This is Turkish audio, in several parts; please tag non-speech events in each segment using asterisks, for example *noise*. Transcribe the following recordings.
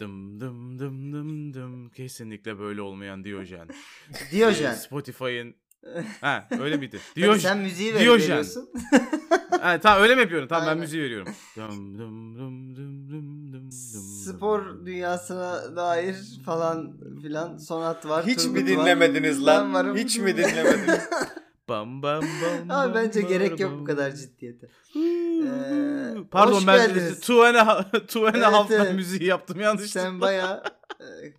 Dım dım dım dım dım. Kesinlikle böyle olmayan Diyojen. *laughs* Diyojen. Ee, Spotify'ın *laughs* Ha öyle miydi? Diyojen. sen müziği ver, Diyojen. veriyorsun. *laughs* Ha, tamam öyle mi yapıyorum? Tamam ben Aynen. müziği veriyorum. Dım dım dım dım dım dım dım Spor dünyasına dair falan filan sonat var. Hiç mi var. dinlemediniz Ben lan? varım. Hiç mi dinlemediniz? Bam bam bam. Abi bence bam, gerek yok bam. bu kadar ciddiyete. Ee, hoş Pardon ben geldiniz. two and a, *laughs* two and a Evet, half evet. müziği yaptım yanlış. Sen baya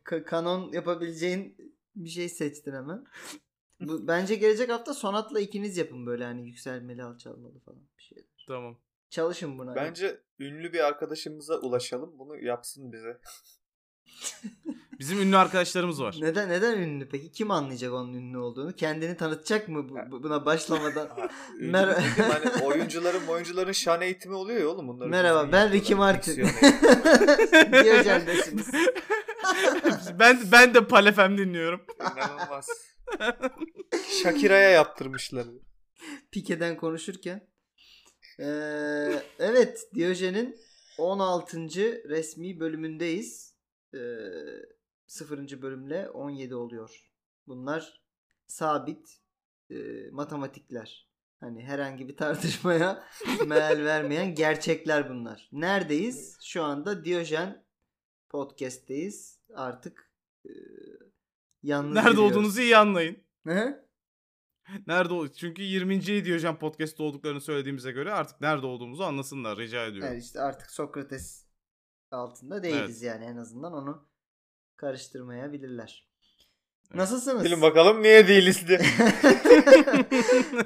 *laughs* kanon yapabileceğin bir şey seçtin hemen. Bu, bence gelecek hafta sonatla ikiniz yapın böyle hani yükselmeli alçalmalı falan bir şey. Tamam. Çalışın buna. Bence ünlü bir arkadaşımıza ulaşalım. Bunu yapsın bize. *laughs* Bizim ünlü arkadaşlarımız var. Neden neden ünlü peki? Kim anlayacak onun ünlü olduğunu? Kendini tanıtacak mı bu- bu- buna başlamadan? *laughs* *laughs* Mer- hani *laughs* oyuncuların oyuncuların şan eğitimi oluyor ya oğlum bunları. Merhaba, ben. Ricky Martin. Eğitimi. Diyojen'desiniz. ben ben de Palefem dinliyorum. İnanılmaz. Shakira'ya yaptırmışlar. Pike'den konuşurken. Ee, evet Diyojen'in 16. resmi bölümündeyiz. Ee, 0. bölümle 17 oluyor. Bunlar sabit e, matematikler. Hani herhangi bir tartışmaya *laughs* meal vermeyen gerçekler bunlar. Neredeyiz? Şu anda Diyojen podcast'teyiz. Artık e, yalnız Nerede yürüyoruz. olduğunuzu iyi anlayın. Hı? Nerede ol- Çünkü 20. Diyojen podcast'te olduklarını söylediğimize göre artık nerede olduğumuzu anlasınlar rica ediyorum. Evet işte artık Sokrates altında değiliz yani en azından onu karıştırmayabilirler. Nasılsınız? Bilin bakalım niye değiliz diye. *laughs*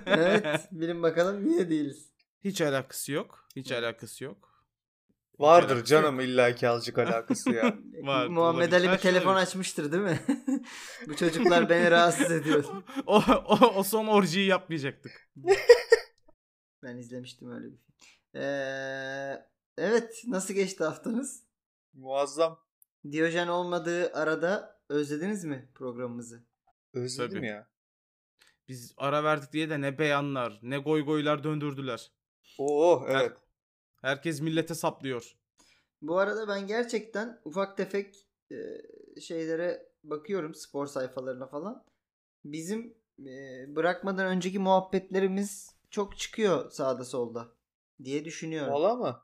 evet, bilin bakalım niye değiliz. Hiç alakası yok. Hiç alakası yok. Vardır canım yok. illaki azıcık alakası ya. *laughs* Var, Muhammed olabilir. Ali bir şey telefon olabilir. açmıştır değil mi? *laughs* Bu çocuklar beni rahatsız ediyor. o, o, o son orjiyi yapmayacaktık. Ben izlemiştim öyle bir film. Ee, evet nasıl geçti haftanız? Muazzam. Diyojen olmadığı arada özlediniz mi programımızı? Özledim Tabii. ya. Biz ara verdik diye de ne beyanlar, ne goy goylar döndürdüler. Oo evet. Herkes millete saplıyor. Bu arada ben gerçekten ufak tefek e, şeylere bakıyorum spor sayfalarına falan. Bizim e, bırakmadan önceki muhabbetlerimiz çok çıkıyor sağda solda diye düşünüyorum. Valla mı?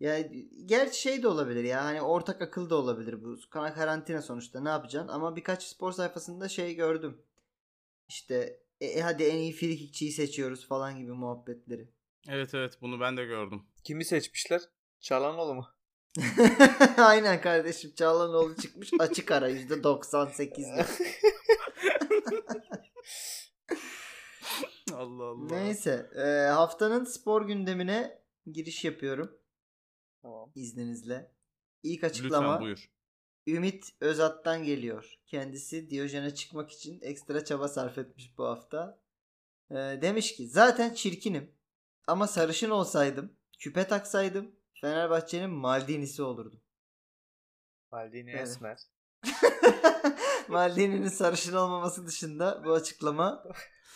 Yani gerçi şey de olabilir ya hani ortak akıl da olabilir bu. Kana karantina sonuçta ne yapacaksın? Ama birkaç spor sayfasında şey gördüm. İşte e, e, hadi en iyi frikikçiyi seçiyoruz falan gibi muhabbetleri. Evet evet bunu ben de gördüm. Kimi seçmişler? Çalanoğlu mu? *laughs* Aynen kardeşim Çağlanoğlu çıkmış açık ara %98'de. *laughs* Allah Allah. Neyse e, haftanın spor gündemine giriş yapıyorum Tamam. izninizle. İlk Lütfen açıklama buyur. Ümit Özat'tan geliyor. Kendisi Diyojen'e çıkmak için ekstra çaba sarf etmiş bu hafta. E, demiş ki zaten çirkinim ama sarışın olsaydım küpe taksaydım Fenerbahçe'nin Maldini'si olurdum. Maldini Evet. Esmer. *laughs* Maldini'nin sarışın olmaması dışında bu açıklama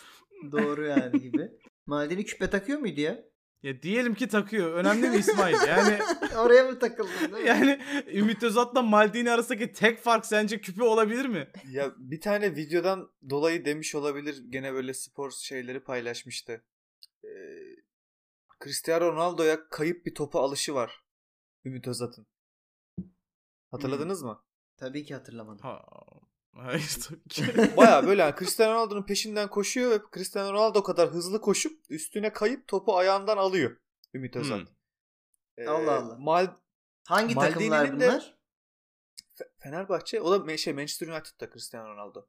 *laughs* doğru yani gibi. Maldini küpe takıyor muydu ya? Ya diyelim ki takıyor. Önemli mi İsmail? *laughs* Yani Oraya mı takıldın değil mi? yani Ümit Özat'la Maldini arasındaki tek fark sence küpe olabilir mi? Ya bir tane videodan dolayı demiş olabilir. Gene böyle spor şeyleri paylaşmıştı. Ee, Cristiano Ronaldo'ya kayıp bir topa alışı var. Ümit Özat'ın. Hatırladınız mı? Tabii ki hatırlamadım. Ha, hayır tabii ki. *laughs* Baya böyle yani Cristiano Ronaldo'nun peşinden koşuyor ve Cristiano Ronaldo kadar hızlı koşup üstüne kayıp topu ayağından alıyor Ümit Özat. Hmm. Ee, Allah Allah. Mal Hangi Maldini'nin takımlar de- bunlar? Fe- Fenerbahçe o da şey Manchester United'da Cristiano Ronaldo.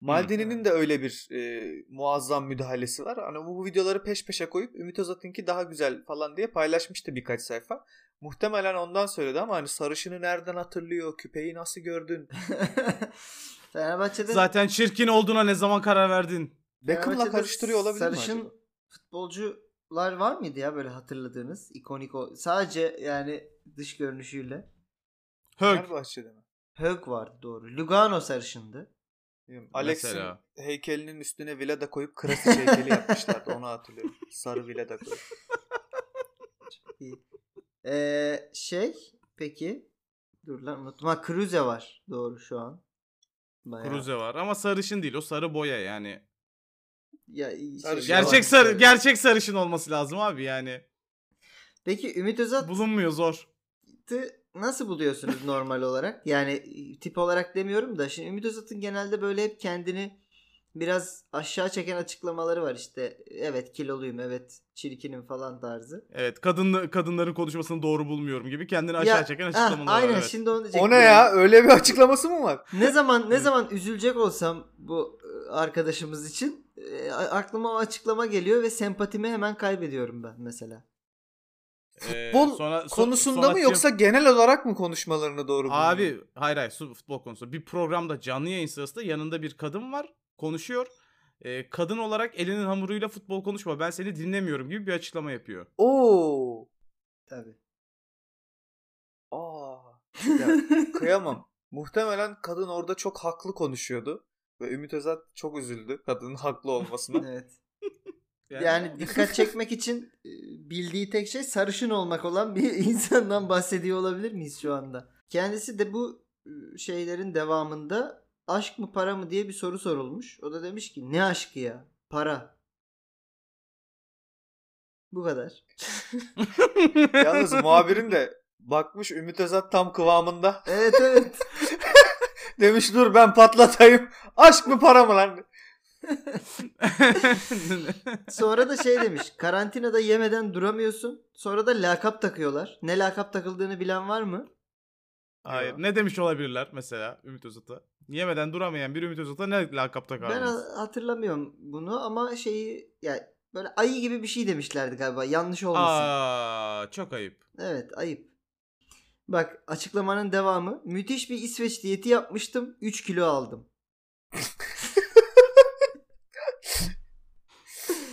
Maldini'nin de öyle bir e, muazzam müdahalesi var. Hani bu videoları peş peşe koyup Ümit Özat'ınki daha güzel falan diye paylaşmıştı birkaç sayfa. Muhtemelen ondan söyledi ama hani sarışını nereden hatırlıyor? Küpeyi nasıl gördün? *laughs* Fenerbahçe'de Zaten çirkin olduğuna ne zaman karar verdin? Beckham'la Fenerbahçe'de karıştırıyor olabilir mi sarışın acaba? futbolcular var mıydı ya böyle hatırladığınız? ikonik o. Sadece yani dış görünüşüyle. Hög. Fenerbahçe'de mi? Hög vardı doğru. Lugano sarışındı. Bilmiyorum. Alex'in Mesela. heykelinin üstüne Villa'da koyup Krasic heykeli yapmışlardı. Onu hatırlıyorum. Sarı Villa'da koyup. İyi. Ee, şey peki Dur lan unuttum. Ha Cruze var. Doğru şu an. Bayağı. Cruze var ama sarışın değil o sarı boya yani. Ya, şey, Sarışın Gerçek sarı gerçek sarışın olması lazım abi yani. Peki Ümit Özat Bulunmuyor zor. nasıl buluyorsunuz normal olarak? Yani tip olarak demiyorum da şimdi Ümit Özat'ın genelde böyle hep kendini biraz aşağı çeken açıklamaları var işte. Evet kiloluyum, evet çirkinim falan tarzı. Evet kadın kadınların konuşmasını doğru bulmuyorum gibi kendini aşağı Ya, çeken ah, açıklamalar var. aynen evet. şimdi onu diyecektim. O ne ya? Öyle bir açıklaması mı var? Ne zaman ne zaman üzülecek olsam bu e, arkadaşımız için e, aklıma o açıklama geliyor ve sempatimi hemen kaybediyorum ben mesela. Ee, Futbol sonra- so- Konusunda mı sonraki- yoksa genel olarak mı konuşmalarını doğru buluyor? Abi hayır hayır su- futbol konusu. Bir programda canlı yayın sırasında yanında bir kadın var konuşuyor. Ee, kadın olarak elinin hamuruyla futbol konuşma ben seni dinlemiyorum gibi bir açıklama yapıyor. Oo. Tabii. Aa. Ya, *laughs* kıyamam. Muhtemelen kadın orada çok haklı konuşuyordu. Ve Ümit Özat çok üzüldü kadının haklı olmasına. *laughs* Evet. Yani *laughs* dikkat çekmek için e, bildiği tek şey sarışın olmak olan bir insandan bahsediyor olabilir miyiz şu anda? Kendisi de bu e, şeylerin devamında aşk mı para mı diye bir soru sorulmuş. O da demiş ki ne aşkı ya? Para. Bu kadar. *laughs* Yalnız muhabirin de bakmış Ümit Özat tam kıvamında. Evet evet. *laughs* Demiş dur ben patlatayım. Aşk mı para mı lan? *laughs* Sonra da şey demiş. Karantinada yemeden duramıyorsun. Sonra da lakap takıyorlar. Ne lakap takıldığını bilen var mı? Hayır. Ne demiş olabilirler mesela Ümit Özat'a? Yemeden duramayan bir Ümit Özat'a ne lakap Ben takardınız? ha- hatırlamıyorum bunu ama şeyi ya böyle ayı gibi bir şey demişlerdi galiba. Yanlış olmasın. Aa, çok ayıp. Evet ayıp. Bak açıklamanın devamı. Müthiş bir İsveç diyeti yapmıştım. 3 kilo aldım. *laughs*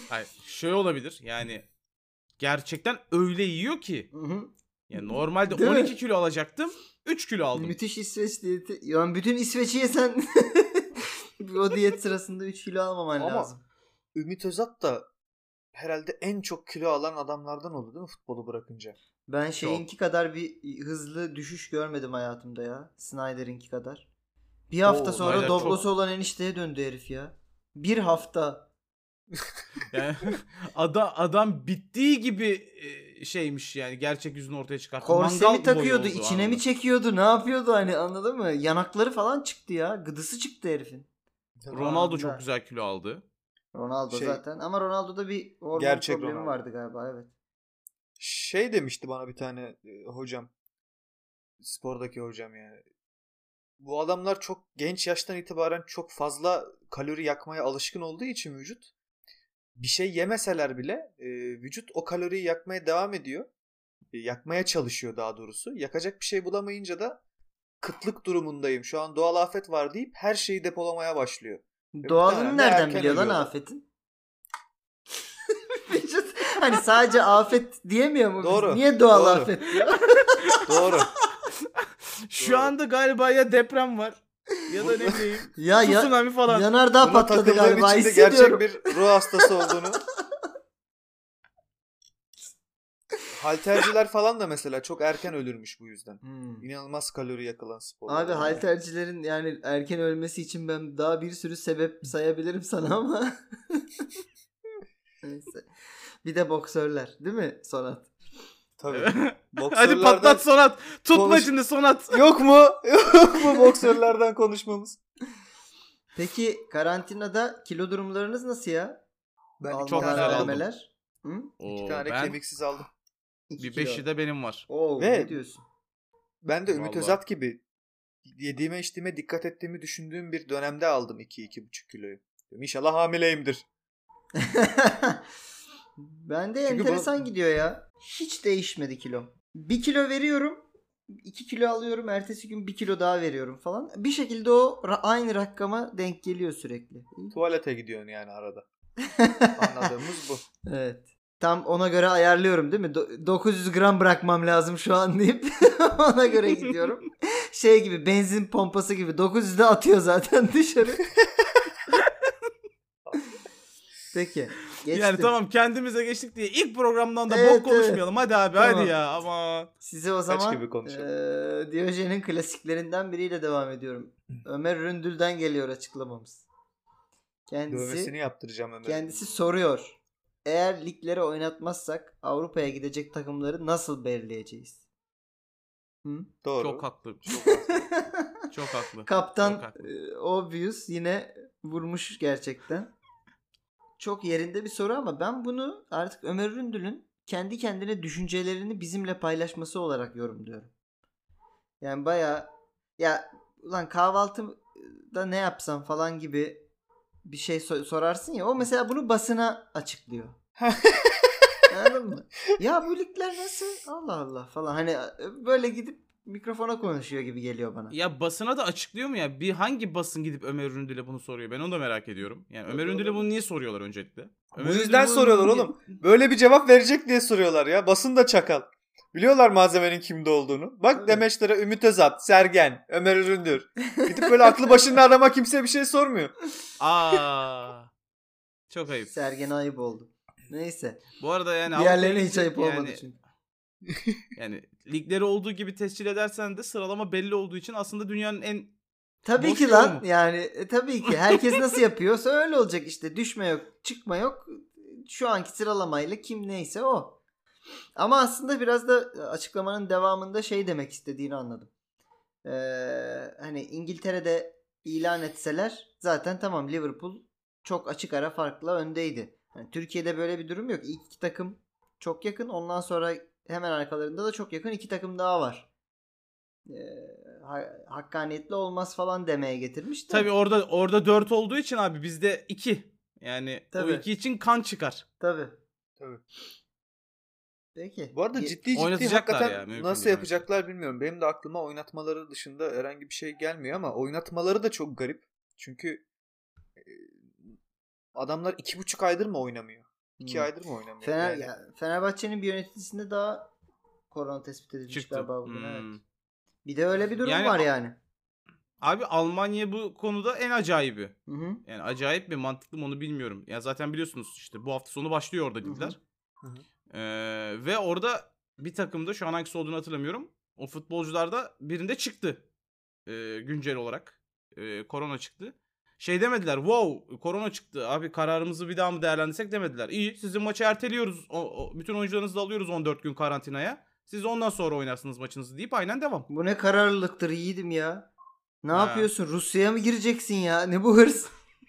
Hayır. Şey olabilir yani gerçekten öyle yiyor ki. Hı hı. Yani normalde Değil mi? 12 kilo alacaktım. 3 kilo aldım. Müthiş İsveç diyeti. Yani bütün İsveç'i yesen *laughs* o diyet sırasında 3 kilo almaman Ama- lazım. Ümit Özat da herhalde en çok kilo alan adamlardan oldu değil mi futbolu bırakınca? Ben şeyinki kadar bir hızlı düşüş görmedim hayatımda ya. Snyder'inki kadar. Bir hafta Oo, sonra Snyder çok- doblosu olan enişteye döndü herif ya. Bir hafta. Yani *laughs* adam adam bittiği gibi e, şeymiş yani gerçek yüzünü ortaya çıkarttı. Korse mi takıyordu, içine mi anında. çekiyordu, ne yapıyordu hani anladın mı? Yanakları falan çıktı ya. Gıdısı çıktı herifin. Ronaldo çok güzel kilo aldı. Ronaldo Şey- zaten ama Ronaldo'da bir hormon Gerçek problemi Ronaldo. vardı galiba evet. Şey demişti bana bir tane e, hocam. Spordaki hocam yani. Bu adamlar çok genç yaştan itibaren çok fazla kalori yakmaya alışkın olduğu için vücut bir şey yemeseler bile e, vücut o kaloriyi yakmaya devam ediyor. E, yakmaya çalışıyor daha doğrusu. Yakacak bir şey bulamayınca da kıtlık durumundayım. Şu an doğal afet var deyip her şeyi depolamaya başlıyor. Doğalını muhtemelen de nereden biliyor lan afetin? *laughs* Vücut hani sadece afet diyemiyor mu? biz? Doğru, Niye doğal doğru. afet diyor? Doğru. *laughs* Şu Doğru. anda galiba ya deprem var ya da ne bileyim *laughs* ya ya tsunami falan. yanardağ patladı galiba gerçek bir ruh hastası olduğunu. *laughs* Halterciler falan da mesela çok erken ölürmüş bu yüzden. Hmm. İnanılmaz kalori yakılan spor. Abi haltercilerin yani erken ölmesi için ben daha bir sürü sebep sayabilirim sana ama. *laughs* Neyse. Bir de boksörler değil mi Sonat? Tabii. *laughs* Hadi Boksörlerden- patlat Sonat. Tutma Konuş- şimdi Sonat. *laughs* Yok mu? Yok mu boksörlerden konuşmamız? Peki karantinada kilo durumlarınız nasıl ya? Ben iki Çok tane güzel aldım. Hı? İki Oo, tane ben kemiksiz aldım. İki bir kilo. beşi de benim var. Oo, Ve- ne diyorsun? Ben de Ümit Vallahi. Özat gibi yediğime içtiğime dikkat ettiğimi düşündüğüm bir dönemde aldım 2-2,5 kiloyu. İnşallah hamileyimdir. *laughs* ben de Çünkü enteresan bu- gidiyor ya. Hiç değişmedi kilo. Bir kilo veriyorum. 2 kilo alıyorum. Ertesi gün bir kilo daha veriyorum falan. Bir şekilde o aynı rakama denk geliyor sürekli. Tuvalete gidiyorsun yani arada. *laughs* Anladığımız bu. Evet. Tam ona göre ayarlıyorum değil mi? Do- 900 gram bırakmam lazım şu an deyip *laughs* ona göre gidiyorum. *laughs* Şey gibi benzin pompası gibi 900'de atıyor zaten dışarı. Peki. Geçtim. Yani tamam kendimize geçtik diye ilk programdan da Evet, bok konuşmayalım. Hadi abi Tamam. hadi ya ama. Size o Kaç zaman gibi konuşalım? eee Diyojen'in klasiklerinden biriyle devam ediyorum. Ömer Ründül'den geliyor açıklamamız. Kendisi Dövmesini yaptıracağım Ömer. kendisi soruyor. Eğer liglere oynatmazsak Avrupa'ya gidecek takımları nasıl belirleyeceğiz? Hı? Doğru. Çok haklı. *laughs* Çok haklı. Çok haklı. Kaptan Çok haklı. e, Obvious yine vurmuş gerçekten. Çok yerinde bir soru ama ben bunu artık Ömer Ründül'ün kendi kendine düşüncelerini bizimle paylaşması olarak yorumluyorum. Yani baya ya ulan kahvaltıda ne yapsam falan gibi bir şey so- sorarsın ya o mesela bunu basına açıklıyor. *laughs* Anladın mı? Ya bu ligler nasıl? Allah Allah falan. Hani böyle gidip mikrofona konuşuyor gibi geliyor bana. Ya basına da açıklıyor mu ya? Bir hangi basın gidip Ömer Üründül'e bunu soruyor? Ben onu da merak ediyorum. Yani Ömer Üründül'e bunu niye soruyorlar öncelikle? Bu Ömer yüzden Üründül'e bunu soruyorlar niye- oğlum. Böyle bir cevap verecek diye soruyorlar ya. Basın da çakal. Biliyorlar malzemenin kimde olduğunu. Bak Tabii. demeçlere Ümit Özat, Sergen, Ömer Üründür. *laughs* Gidip böyle aklı başında adama kimse bir şey sormuyor. Aa. *laughs* Çok ayıp. Sergen ayıp oldu. Neyse. Bu arada yani Diğerlerine hiç ayıp gidecek olmadı yani, çünkü. Yani ligleri olduğu gibi tescil edersen de sıralama belli olduğu için aslında dünyanın en Tabii ki lan mu? yani e, tabii ki herkes nasıl yapıyorsa öyle olacak işte düşme yok çıkma yok şu anki sıralamayla kim neyse o. Ama aslında biraz da açıklamanın devamında şey demek istediğini anladım. Ee, hani İngiltere'de ilan etseler zaten tamam Liverpool çok açık ara farkla öndeydi. Hani Türkiye'de böyle bir durum yok. İlk iki takım çok yakın ondan sonra hemen arkalarında da çok yakın iki takım daha var. Ha- hakkaniyetli olmaz falan demeye getirmiş de. Tabii orada orada 4 olduğu için abi bizde 2. Yani Tabii. o 2 için kan çıkar. Tabii. Tabii. Peki. Bu arada ciddi ciddi Oynatacaklar hakikaten ya, mümkün nasıl yapacaklar bilmiyorum. Benim de aklıma oynatmaları dışında herhangi bir şey gelmiyor ama oynatmaları da çok garip. Çünkü e, adamlar iki buçuk aydır mı oynamıyor? İki Hmm. aydır mı oynamıyor? Fener, Yani ya, Fenerbahçe'nin bir yöneticisinde daha korona tespit edilmiş Çıktı. galiba bugün. Hmm. Evet. Bir de öyle bir durum Yani var yani. Abi Almanya bu konuda en acayibi. Hı hı. Yani acayip mi mantıklı mı onu bilmiyorum. Ya zaten biliyorsunuz işte bu hafta sonu başlıyor orada ligler. Hı hı. Ee, ve orada bir takımda şu an hangisi olduğunu hatırlamıyorum. O futbolcular da birinde çıktı. Ee, güncel olarak. Ee, korona çıktı. Şey demediler. Wow korona çıktı. Abi kararımızı bir daha mı değerlendirsek demediler. İyi sizin maçı erteliyoruz. O, o- bütün oyuncularınızı da alıyoruz 14 gün karantinaya. Siz ondan sonra oynarsınız maçınızı deyip aynen devam. Bu ne kararlılıktır yiğidim ya. Ne Ha. yapıyorsun? Rusya'ya mı gireceksin ya? Ne bu hırs?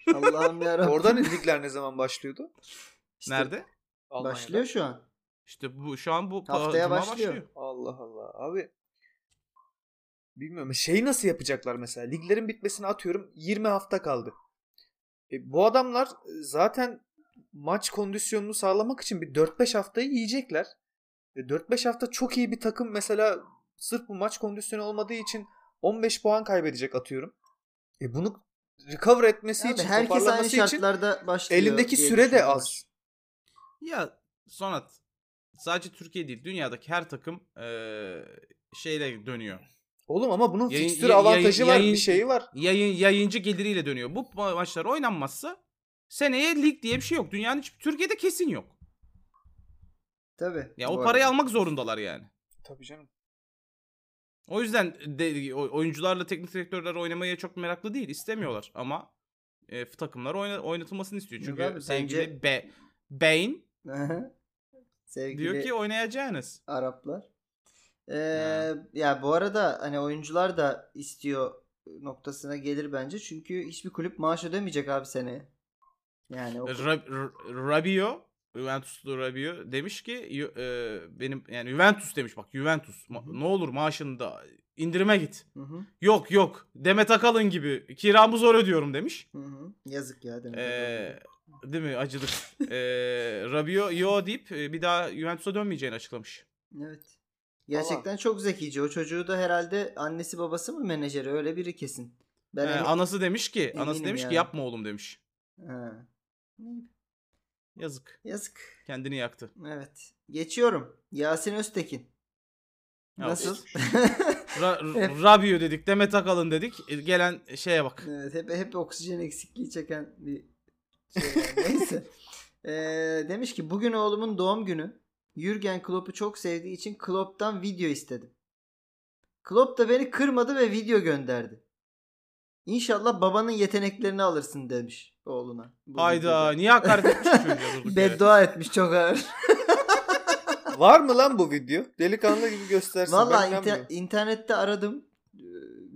*laughs* Allah'ım yarabbim. Oradan ligler ne zaman başlıyordu? İşte Nerede? Almanya'da. Başlıyor şu an. İşte bu şu an bu Haftaya cuma başlıyor. Allah Allah. Abi bilmiyorum. Şeyi nasıl yapacaklar mesela? Liglerin bitmesine atıyorum 20 hafta kaldı. E, bu adamlar zaten maç kondisyonunu sağlamak için bir 4-5 haftayı yiyecekler. E, 4-5 hafta çok iyi bir takım mesela sırf bu maç kondisyonu olmadığı için 15 puan kaybedecek atıyorum. E, bunu recover etmesi Abi için, herkes aynı toparlaması için şartlarda başlıyor. elindeki süre de az. Ya Sonat sadece Türkiye değil dünyadaki her takım eee, şeyle dönüyor. Oğlum ama bunun Yayın- fikstür yayın- avantajı var, yayın- bir şeyi var. Yayın yayıncı geliriyle dönüyor. Bu ma- maçlar oynanmazsa seneye lig diye bir şey yok. Dünyanın hiç Türkiye'de kesin yok. Tabii. Ya o parayı arada. almak zorundalar yani. Tabii canım. O yüzden de, oyuncularla teknik direktörler oynamaya çok meraklı değil. istemiyorlar ama e, takımlar oyna, oynatılmasını istiyor. Çünkü abi, sevgili bence- Be, Bain. Sevgili diyor ki oynayacağınız. Araplar. Ee, Ha. ya bu arada hani oyuncular da istiyor noktasına gelir bence. Çünkü hiçbir kulüp maaş ödemeyecek abi seneye. Yani o Ra- Ra- Rabio Juventus'lu Rabio demiş ki e, benim yani Juventus demiş bak Juventus ma- ne olur maaşını da indirime git. Hı hı. Yok yok Demet Akalın gibi kiramı zor ödüyorum demiş. Hı hı. Yazık ya demek. Ee, değil mi acıdık. *laughs* Ee, Rabio yo deyip bir daha Juventus'a dönmeyeceğini açıklamış. Evet. Gerçekten çok zekice. O çocuğu da herhalde annesi babası mı menajeri öyle biri kesin. Ben Ee, anası demiş ki anası demiş yani. ki yapma oğlum demiş. Ha. Yazık. Yazık. Kendini yaktı. Evet. Geçiyorum. Yasin Öztekin. Ya, Nasıl? *laughs* Ra-. Rabio dedik, Demet Akalın dedik. E, Gelen şeye bak. Evet, hep hep oksijen eksikliği çeken bir şey. *laughs* Neyse. Ee, demiş ki bugün oğlumun doğum günü. Jürgen Klopp'u çok sevdiği için Klopp'tan video istedim. Klopp da beni kırmadı ve video gönderdi. İnşallah babanın yeteneklerini alırsın demiş oğluna. Bu Hayda videoda. niye hakaret etmiş çocuğa? *laughs* Beddua etmiş çok ağır. *laughs* Var mı lan bu video? Delikanlı gibi göstersin. Valla Ben inanmıyorum. internette aradım Ee,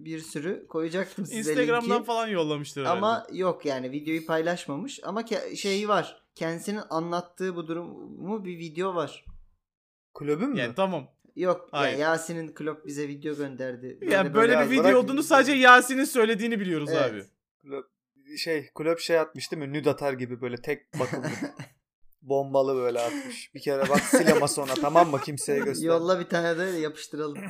bir sürü koyacaktım size Instagram'dan linki. falan yollamıştır herhalde. Ama yok yani videoyu paylaşmamış ama ke- şeyi var. Kendisinin anlattığı bu durumu bir video var. Kulübün mü? Yani tamam. Yok ya Hayır. Yasin'in Klopp bize video gönderdi. Yani böyle ya, bir video bırak- olduğunu sadece Yasin'in söylediğini biliyoruz Evet. abi. Şey kulüp şey atmış değil mi? Nüd atar gibi böyle tek bakımlı. *laughs* Bombalı böyle atmış. Bir kere bak sil ama sonra tamam mı kimseye *laughs* göster. Yolla bir tane de yapıştıralım. *clears throat*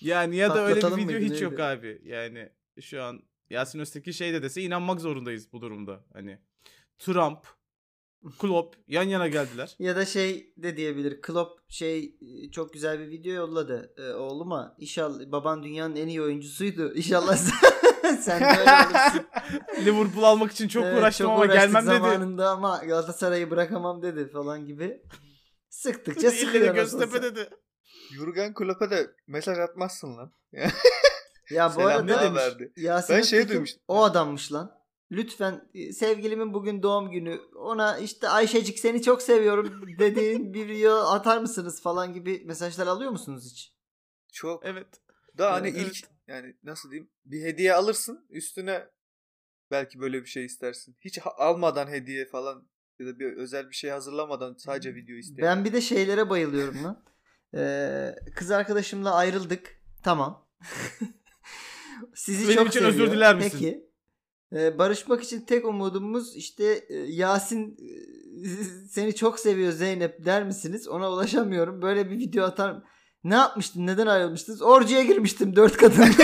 Yani ya da öyle bir video hiç yok neydi? abi. Yani şu an Yasin Öztekin şey de dese inanmak zorundayız bu durumda. Hani Trump, Klopp yan yana geldiler. *laughs* ya da şey de diyebilir. Klopp şey çok güzel bir video yolladı e, oğluma. İnşallah baban dünyanın en iyi oyuncusuydu. İnşallah sen, *laughs* sen de öyle olursun. *laughs* Liverpool almak için çok Evet, uğraştım ama uğraştık gelmem dedi. zamanında ama Galatasaray'ı bırakamam dedi falan gibi. Sıktıkça sıkıyor. Göztepe dedi. Jurgen Klopp'a da mesaj atmazsın lan. Ya bu Selam arada ne demiş? Yasin Ben şey duymuştum. o adammış lan. Lütfen e, sevgilimin bugün doğum günü ona işte Ayşecik seni çok seviyorum dediğin *laughs* bir video atar mısınız falan gibi mesajlar alıyor musunuz hiç? Çok. Evet. Da hani Evet. ilk yani nasıl diyeyim bir hediye alırsın üstüne belki böyle bir şey istersin. Hiç almadan hediye falan ya da bir özel bir şey hazırlamadan sadece video isteyen. Ben bir de şeylere bayılıyorum lan. *laughs* Ee, kız arkadaşımla ayrıldık. Tamam. *laughs* Sizi Benim çok için seviyor. özür diler misin? Peki. Ee, barışmak için tek umudumuz işte e, Yasin e, *laughs* seni çok seviyor Zeynep der misiniz? Ona ulaşamıyorum. Böyle bir video atar Ne yapmıştın? Neden ayrılmıştınız? Orcuya girmiştim dört kadın. *laughs*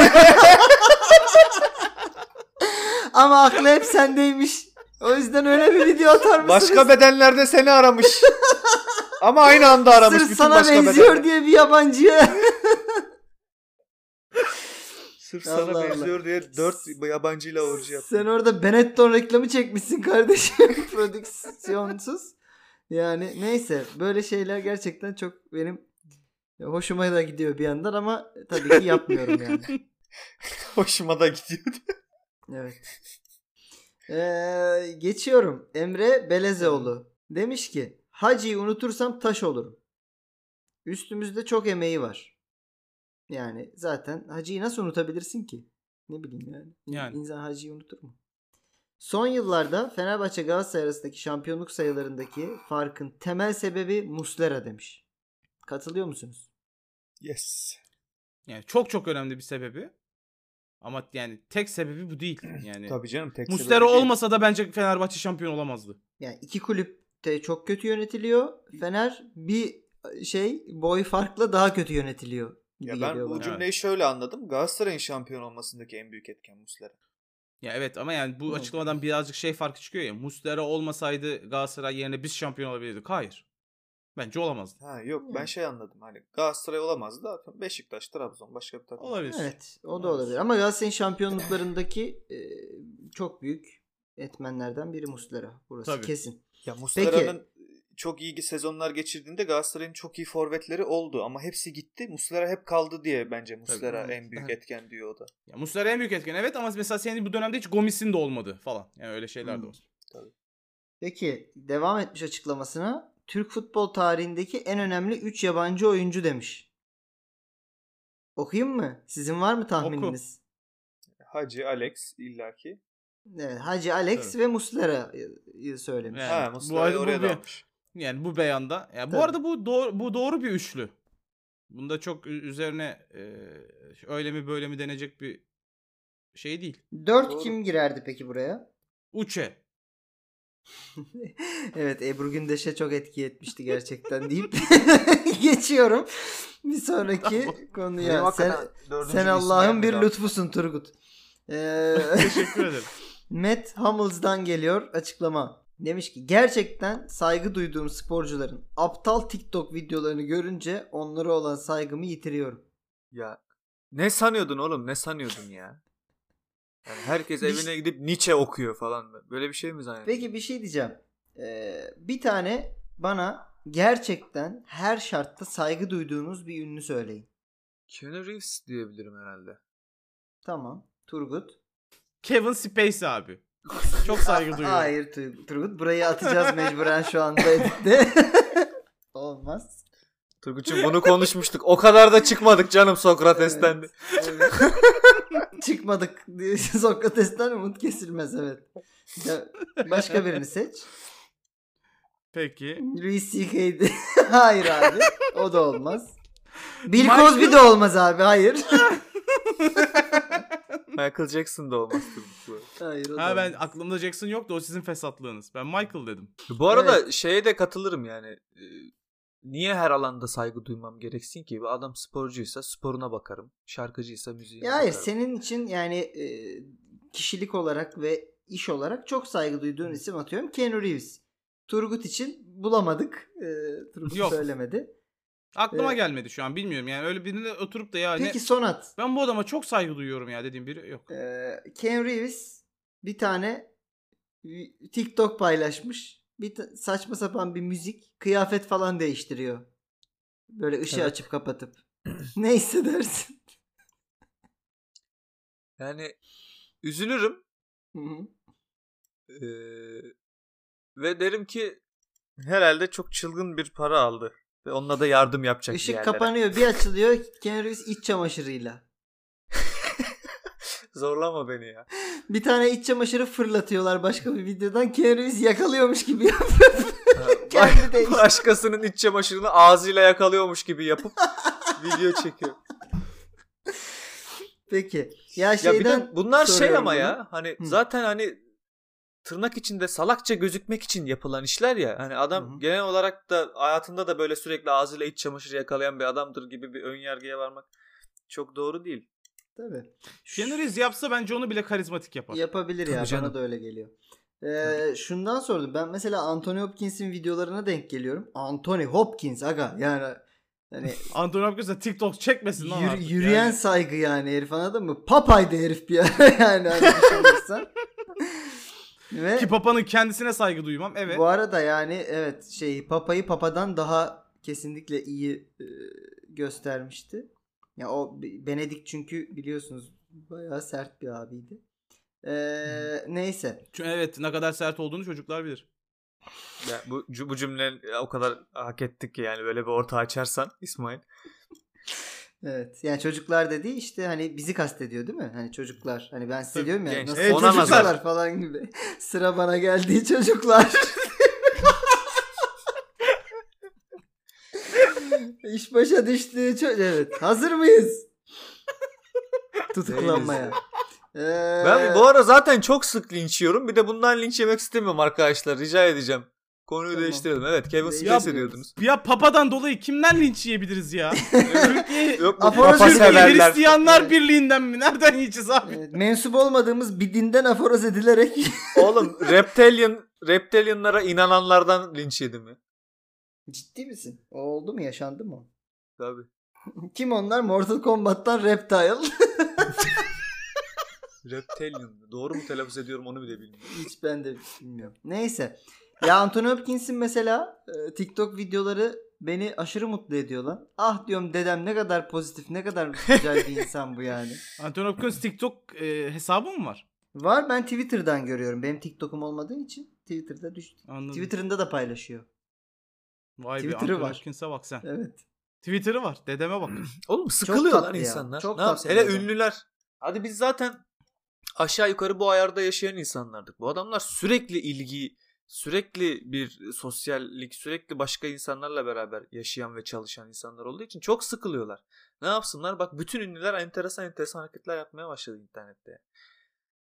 Ama aklı hep sendeymiş. O yüzden öyle bir video atar mısınız? Başka bedenlerde seni aramış. *laughs* Ama aynı anda aramış Sırf sana benziyor bedenler. diye bir yabancıya. Sırf Allah sana Allah. benziyor diye dört yabancıyla orji yaptı. Sen orada Benetton reklamı çekmişsin kardeşim. *laughs* Prodüksiyonsuz. Yani neyse böyle şeyler gerçekten çok benim hoşuma da gidiyor bir yandan ama tabii ki yapmıyorum yani. *laughs* Hoşuma da gidiyor. Evet. Ee, geçiyorum. Emre Belezeoğlu. Demiş ki Hacı'yı unutursam taş olurum. Üstümüzde çok emeği var. Yani zaten Hacı'yı nasıl unutabilirsin ki? Ne bileyim yani. Yani. İnsan Hacı'yı unutur mu? Son yıllarda Fenerbahçe Galatasaray arasındaki şampiyonluk sayılarındaki farkın temel sebebi Muslera demiş. Katılıyor musunuz? Yes. Yani çok çok önemli bir sebebi. Ama yani tek sebebi bu değil. *clears throat* Yani Tabii canım tek Muslera olmasa da bence Fenerbahçe şampiyon olamazdı. Yani iki kulüp de çok kötü yönetiliyor. Fener bir şey boy farkla daha kötü yönetiliyor. Ya ben bu cümleyi şöyle anladım. Galatasaray'ın şampiyon olmasındaki en büyük etken Muslera. Ya evet ama yani bu açıklamadan birazcık şey farkı çıkıyor ya. Muslera olmasaydı Galatasaray yerine biz şampiyon olabilirdik. Hayır. Bence olamazdı. Ha yok ben Yani. şey anladım. Hani Galatasaray olamaz da Beşiktaş, Trabzon başka bir takım. Olabilir. Evet o da Olabilir. olabilir. Ama Galatasaray'ın şampiyonluklarındaki e, çok büyük etmenlerden biri Muslera. Burası Tabii. kesin. Ya Muslera'nın çok iyi sezonlar geçirdiğinde Galatasaray'ın çok iyi forvetleri oldu ama hepsi gitti. Muslera hep kaldı diye bence Muslera Tabii. en büyük Evet. etken diyor o da. Ya Muslera en büyük etken evet ama mesela senin bu dönemde hiç Gomis'in de olmadı falan. Yani öyle şeyler de Hmm. var. Peki devam etmiş açıklamasına. Türk futbol tarihindeki en önemli 3 yabancı oyuncu demiş. Okuyayım mı? Sizin var mı tahmininiz? Hacı, Alex illaki. Evet, Hacı Alex ve Muslera'yı söylemiş. Evet. ha bu Muslera'yı bu oraya bir-. Yani bu beyanda. Ya bu Tabii. arada bu doğru, bu doğru bir üçlü. Bunda çok üzerine e, öyle mi böyle mi denecek bir şey değil. 4 Doğru. kim girerdi peki buraya? Uçe. *laughs* evet Ebru Gündeş'e çok etki etmişti gerçekten deyip *laughs* geçiyorum. Bir sonraki Benim konuya. Sen, dördüncü sen isim Allah'ın bir lütfusun Turgut. Ee, Teşekkür ederim. *laughs* Matt Hummels'dan geliyor açıklama. Demiş ki gerçekten saygı duyduğum sporcuların aptal TikTok videolarını görünce onlara olan saygımı yitiriyorum. Ya ne sanıyordun oğlum? Ne sanıyordun ya? Yani herkes *laughs* evine gidip Nietzsche okuyor falan. Böyle bir şey mi zannediyorsun? Peki bir şey diyeceğim. Ee, bir tane bana gerçekten her şartta saygı duyduğunuz bir ünlü söyleyin. Keanu Reeves diyebilirim herhalde. Tamam. Turgut. Kevin Spacey abi. *laughs* Çok saygı *laughs* duyuyorum. Hayır Tur- Turgut. Burayı atacağız mecburen şu anda editte. *laughs* Olmaz. Turgut'cum bunu konuşmuştuk. O kadar da çıkmadık canım Sokrates'ten. de. Evet. Çıkmadık Sokrates'ten umut kesilmez evet. Ya, başka birini seç. Peki. Louis C.K.'di. hayır abi. O da olmaz. Bill Michael- Cosby de olmaz abi. Hayır. Michael Jackson da olmaz bu. hayır o da Ha ben olmaz. aklımda Jackson yoktu o sizin fesatlığınız. Ben Michael dedim. Bu arada şeye de katılırım yani. Ee, Niye her alanda saygı duymam gereksin ki? Bir adam sporcuysa sporuna bakarım. Şarkıcıysa müziğine Ya hayır bakarım. senin için yani e, kişilik olarak ve iş olarak çok saygı duyduğun isim atıyorum. Keanu Reeves. Turgut için bulamadık. E, Turgut Yok. söylemedi. Aklıma Evet. gelmedi şu an bilmiyorum yani öyle birine oturup da ya ne- Peki Sonat. ben bu adama çok saygı duyuyorum ya dediğim biri yok. E, Keanu Reeves bir tane TikTok paylaşmış. Bir ta- saçma sapan bir müzik, kıyafet falan değiştiriyor. Böyle ışığı Evet. açıp kapatıp. *laughs* ne hissedersin? Yani üzülürüm. Hı hı. Ee, ve derim ki herhalde çok çılgın bir para aldı. Ve onunla da yardım yapacak Işık yerlere. kapanıyor, bir açılıyor. Keanu Reeves iç çamaşırıyla. *laughs* Zorlama beni ya. Bir tane iç çamaşırı fırlatıyorlar başka bir videodan. Keanu Reeves yakalıyormuş gibi yapıyor. *laughs* Kendi de. Başkasının iç çamaşırını ağzıyla yakalıyormuş gibi yapıp *laughs* video çekiyor. Peki. Ya Ya bir şeyden de bunlar şey ama bunu. ya hani Hı. zaten hani tırnak içinde salakça gözükmek için yapılan işler ya. Hani adam Hı hı. genel olarak da hayatında da böyle sürekli ağzıyla iç çamaşırı yakalayan bir adamdır gibi bir ön yargıya varmak çok doğru değil. Tabii. Reeves yapsa bence onu bile karizmatik yapar. Yapabilir ya Tabii canım. bana da öyle geliyor. Ee, şundan sordum. Ben mesela Anthony Hopkins'in videolarına denk geliyorum. Anthony Hopkins aga yani hani *laughs* Anthony Hopkins de TikTok çekmesin lan artık yürüyen yani. saygı yani herif anladın mı? Papaydı herif bir *laughs* yani hani düşünürsen. *laughs* Ve Ki Papa'nın kendisine saygı duymam. Evet. bu arada yani evet şey Papa'yı Papa'dan daha kesinlikle iyi e, göstermişti. Ya o Be- Benedict çünkü biliyorsunuz bayağı sert bir abiydi. Ee, neyse. Çünkü evet ne kadar sert olduğunu çocuklar bilir. Ya bu, bu cümle o kadar hak ettik ki yani böyle bir orta açarsan İsmail. Evet. Yani çocuklar dediği işte hani bizi kastediyor değil mi? Hani çocuklar. Hani ben size Tabii, diyorum ya genç. nasıl Evet, çocuklar çocuklar. falan gibi. *laughs* Sıra bana geldiği çocuklar. *laughs* İş başa düştü. Evet. Hazır mıyız? Tutuklanmaya. Ee, Ben bu ara zaten çok sık linç yiyorum. Bir de bundan linç yemek istemiyorum arkadaşlar. Rica edeceğim. Konuyu Tamam. değiştirelim. Evet Kevin Spacey Ya- diyordunuz. Ya Papa'dan dolayı kimden linç yiyebiliriz ya? *laughs* Türkiye Yok mu Aforoz papa Türkiye Türkiye severler. Hristiyanlar Evet. Birliği'nden mi? Nereden yiyeceğiz abi? evet, mensup olmadığımız bir dinden aforoz edilerek *laughs* Oğlum reptilian reptilianlara inananlardan linç yedi mi? ciddi misin? O oldu mu? Yaşandı mı? Tabii. *laughs* Kim onlar? Mortal Kombat'tan Reptile. Reptilian. Doğru mu telaffuz ediyorum onu bile bilmiyorum. Hiç ben de bilmiyorum. Neyse. Ya Anthony Hopkins'in mesela e, TikTok videoları beni aşırı mutlu ediyor lan. Ah diyorum dedem ne kadar pozitif ne kadar güzel bir *laughs* insan bu yani. Anthony Hopkins TikTok e, hesabı mı var? Var ben Twitter'dan görüyorum. Benim TikTok'um olmadığı için Twitter'da düştü. Anladım. Twitter'ında da paylaşıyor. Vay be Twitter'ı Anthony var. Hopkins'e bak sen. Evet. Twitter'ı var. Dedeme bak. *clears throat* Oğlum sıkılıyorlar tatlı ya. insanlar. Çok ne tatlı Hele ünlüler. Hadi biz zaten aşağı yukarı bu ayarda yaşayan insanlardık. Bu adamlar sürekli ilgi, sürekli bir sosyallik, sürekli başka insanlarla beraber yaşayan ve çalışan insanlar olduğu için çok sıkılıyorlar. Ne yapsınlar? Bak bütün ünlüler enteresan enteresan hareketler yapmaya başladı internette.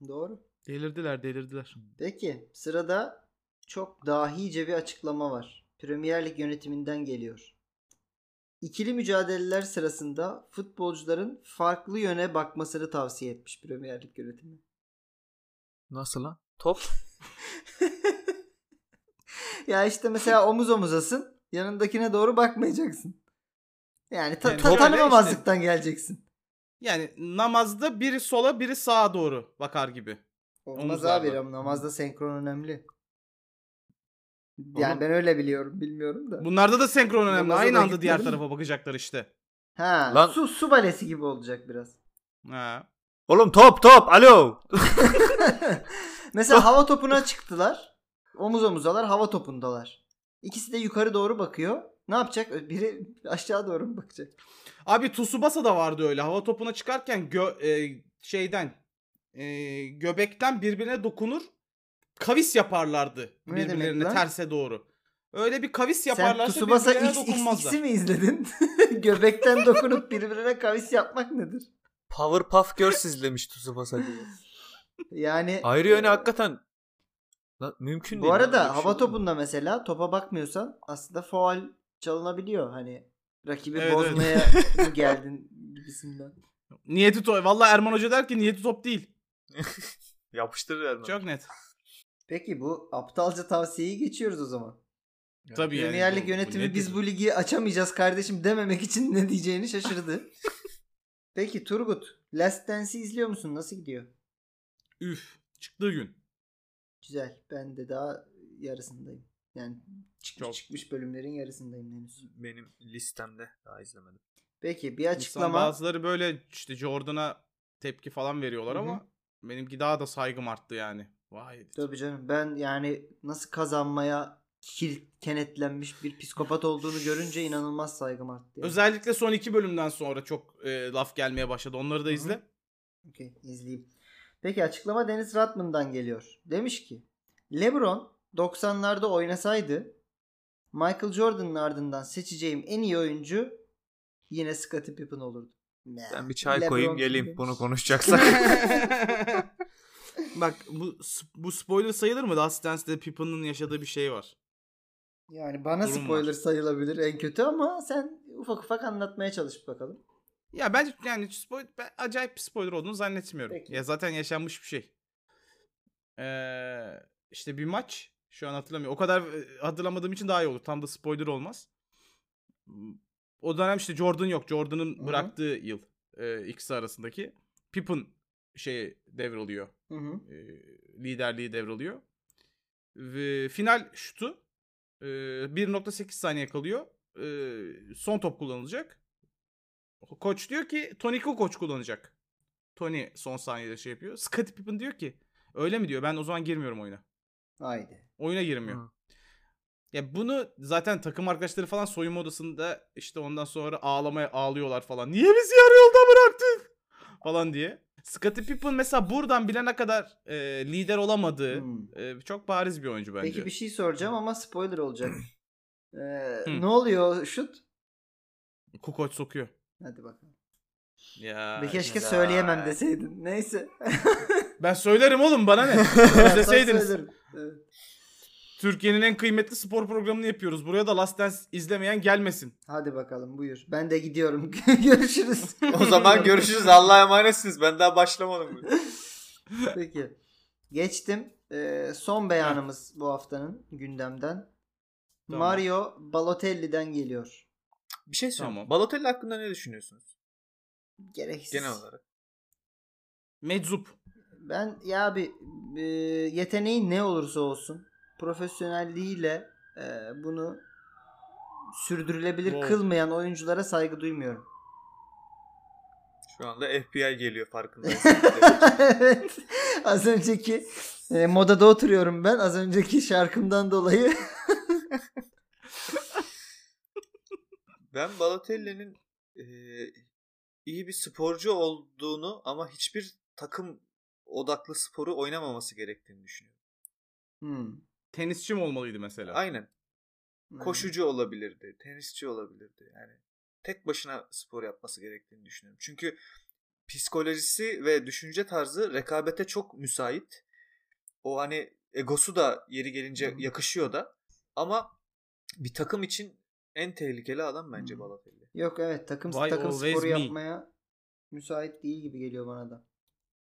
Doğru. Delirdiler delirdiler. Peki sırada çok dahice bir açıklama var. Premier Lig yönetiminden geliyor. İkili mücadeleler sırasında futbolcuların farklı yöne bakmasını tavsiye etmiş Premier Lig yönetimi. Nasıl lan? Top. Ya işte mesela omuz omuzasın. Yanındakine doğru bakmayacaksın. Yani, ta- Yani ta- tanımamazlıktan geleceksin. Yani namazda biri sola biri sağa doğru bakar gibi. Olmaz abi namazda senkron önemli. Yani Oğlum- ben öyle biliyorum. Bilmiyorum da. Bunlarda da senkron önemli. Namaza Aynı da anda diğer tarafa bakacaklar işte. Ha, Lan- su su balesi gibi olacak biraz. Ha. Oğlum top top alo. *laughs* Mesela hava topuna çıktılar. Omuz omuzalar hava topundalar. İkisi de yukarı doğru bakıyor. Ne yapacak? Biri aşağı doğru mu bakacak? Abi Tsubasa da vardı öyle. Hava topuna çıkarken gö- e, şeyden e, göbekten birbirine dokunur. Kavis yaparlardı Ne birbirlerine terse doğru. Öyle bir kavis Sen yaparlarsa Tsubasa birbirlerine X, dokunmazlar. X'i mi izledin? *laughs* Göbekten dokunup birbirine kavis yapmak nedir? Powerpuff Girls izlemiş Tsubasa diye. Yani Ayrı yöne hakikaten Lan, mümkün değil. Bu arada şey hava mu? topunda mesela topa bakmıyorsan aslında faul çalınabiliyor. Hani rakibi Evet, evet. bozmaya *laughs* mı geldin gibisinden. Niyeti top. Valla Erman Hoca der ki niyeti top değil. *laughs* Yapıştırır Erman. Çok net. Peki bu aptalca tavsiyeyi geçiyoruz o zaman. Yani Tabii yani. Premier Lig bu- bu yönetimi nedir? biz bu ligi açamayacağız kardeşim dememek için ne diyeceğini şaşırdı. *laughs* Peki Turgut, Last Dance'i izliyor musun? Nasıl gidiyor? Üf. Çıktığı gün. Güzel. Ben de daha yarısındayım. Yani çıkmış, Çok. çıkmış bölümlerin yarısındayım henüz. Benim listemde daha izlemedim. Peki bir İnsan açıklama. bazıları böyle işte Jordan'a tepki falan veriyorlar Hı hı. ama benimki daha da saygım arttı yani. Vay. Tabii canım ben yani nasıl kazanmaya kil kenetlenmiş bir psikopat olduğunu görünce *laughs* inanılmaz saygım arttı. yani. Özellikle son iki bölümden sonra çok e, laf gelmeye başladı. Onları da izle. Okey izleyeyim. Peki açıklama Deniz Radman'dan geliyor. Demiş ki LeBron 90'larda oynasaydı Michael Jordan'ın ardından seçeceğim en iyi oyuncu yine Scottie Pippen olurdu. Ben bir çay LeBron koyayım geleyim demiş? bunu konuşacaksak. *laughs* Bak bu bu spoiler sayılır mı? Last Dance'de Pippen'ın yaşadığı bir şey var. Yani bana Durum spoiler var. sayılabilir en kötü ama sen ufak ufak anlatmaya çalış bakalım. Ya bence yani spoiler, ben acayip bir spoiler olduğunu zannetmiyorum. Peki. Ya zaten yaşanmış bir şey. Ee, işte bir maç şu an hatırlamıyorum. O kadar hatırlamadığım için daha iyi olur. Tam da spoiler olmaz. O dönem işte Jordan yok. Jordan'ın bıraktığı yıl e, ikisi arasındaki. Pippen şey devralıyor. Hı hı. e, liderliği devralıyor. Ve final şutu e, 1.8 saniye kalıyor. E, son top kullanılacak. Koç diyor ki Tony koç kullanacak. Tony son saniyede şey yapıyor. Scottie Pippen diyor ki öyle mi diyor ben o zaman girmiyorum oyuna. Haydi. Oyuna girmiyor. Hı. Ya bunu zaten takım arkadaşları falan soyunma odasında işte ondan sonra ağlamaya ağlıyorlar falan. Niye bizi yarı yolda bıraktın? Falan diye. Scottie Pippen mesela buradan bilene kadar e, lider olamadığı Hmm. e, çok bariz bir oyuncu bence. Peki bir şey soracağım ama spoiler olacak. *clears throat* Ee, ne oluyor şut? Kukoç sokuyor. Hadi bakalım. Ya Bir keşke güzel. söyleyemem deseydin. Neyse. *laughs* ben söylerim oğlum bana ne? *laughs* Evet. Türkiye'nin en kıymetli spor programını yapıyoruz. Buraya da Last Dance izlemeyen gelmesin. Hadi bakalım buyur. Ben de gidiyorum. *laughs* Görüşürüz. o zaman görüşürüz. Allah'a emanetsiniz. Ben daha başlamadım. Peki. Geçtim. Ee, son beyanımız bu haftanın gündemden. Tamam. Mario Balotelli'den geliyor. Bir şey söyleyeyim. Tamam. Balotelli hakkında ne düşünüyorsunuz? Gereksiz. Genel olarak. Meczup. Ben ya abi e, yeteneği ne olursa olsun profesyonelliğiyle e, bunu sürdürülebilir Wow. kılmayan oyunculara saygı duymuyorum. Şu anda FBI geliyor farkındayım. *laughs* evet. Az önceki e, modada oturuyorum ben. Az önceki şarkımdan dolayı. *laughs* ben Balotelli'nin e, iyi bir sporcu olduğunu ama hiçbir takım odaklı sporu oynamaması gerektiğini düşünüyorum. Hmm. Tenisçi mi olmalıydı mesela? Aynen. Koşucu olabilirdi, tenisçi olabilirdi. Yani tek başına spor yapması gerektiğini düşünüyorum. Çünkü psikolojisi ve düşünce tarzı rekabete çok müsait. O hani egosu da yeri gelince yakışıyor da. Ama bir takım için en tehlikeli adam bence Hı. Balotelli. Yok evet takım Why takım sporu me? yapmaya müsait değil gibi geliyor bana da.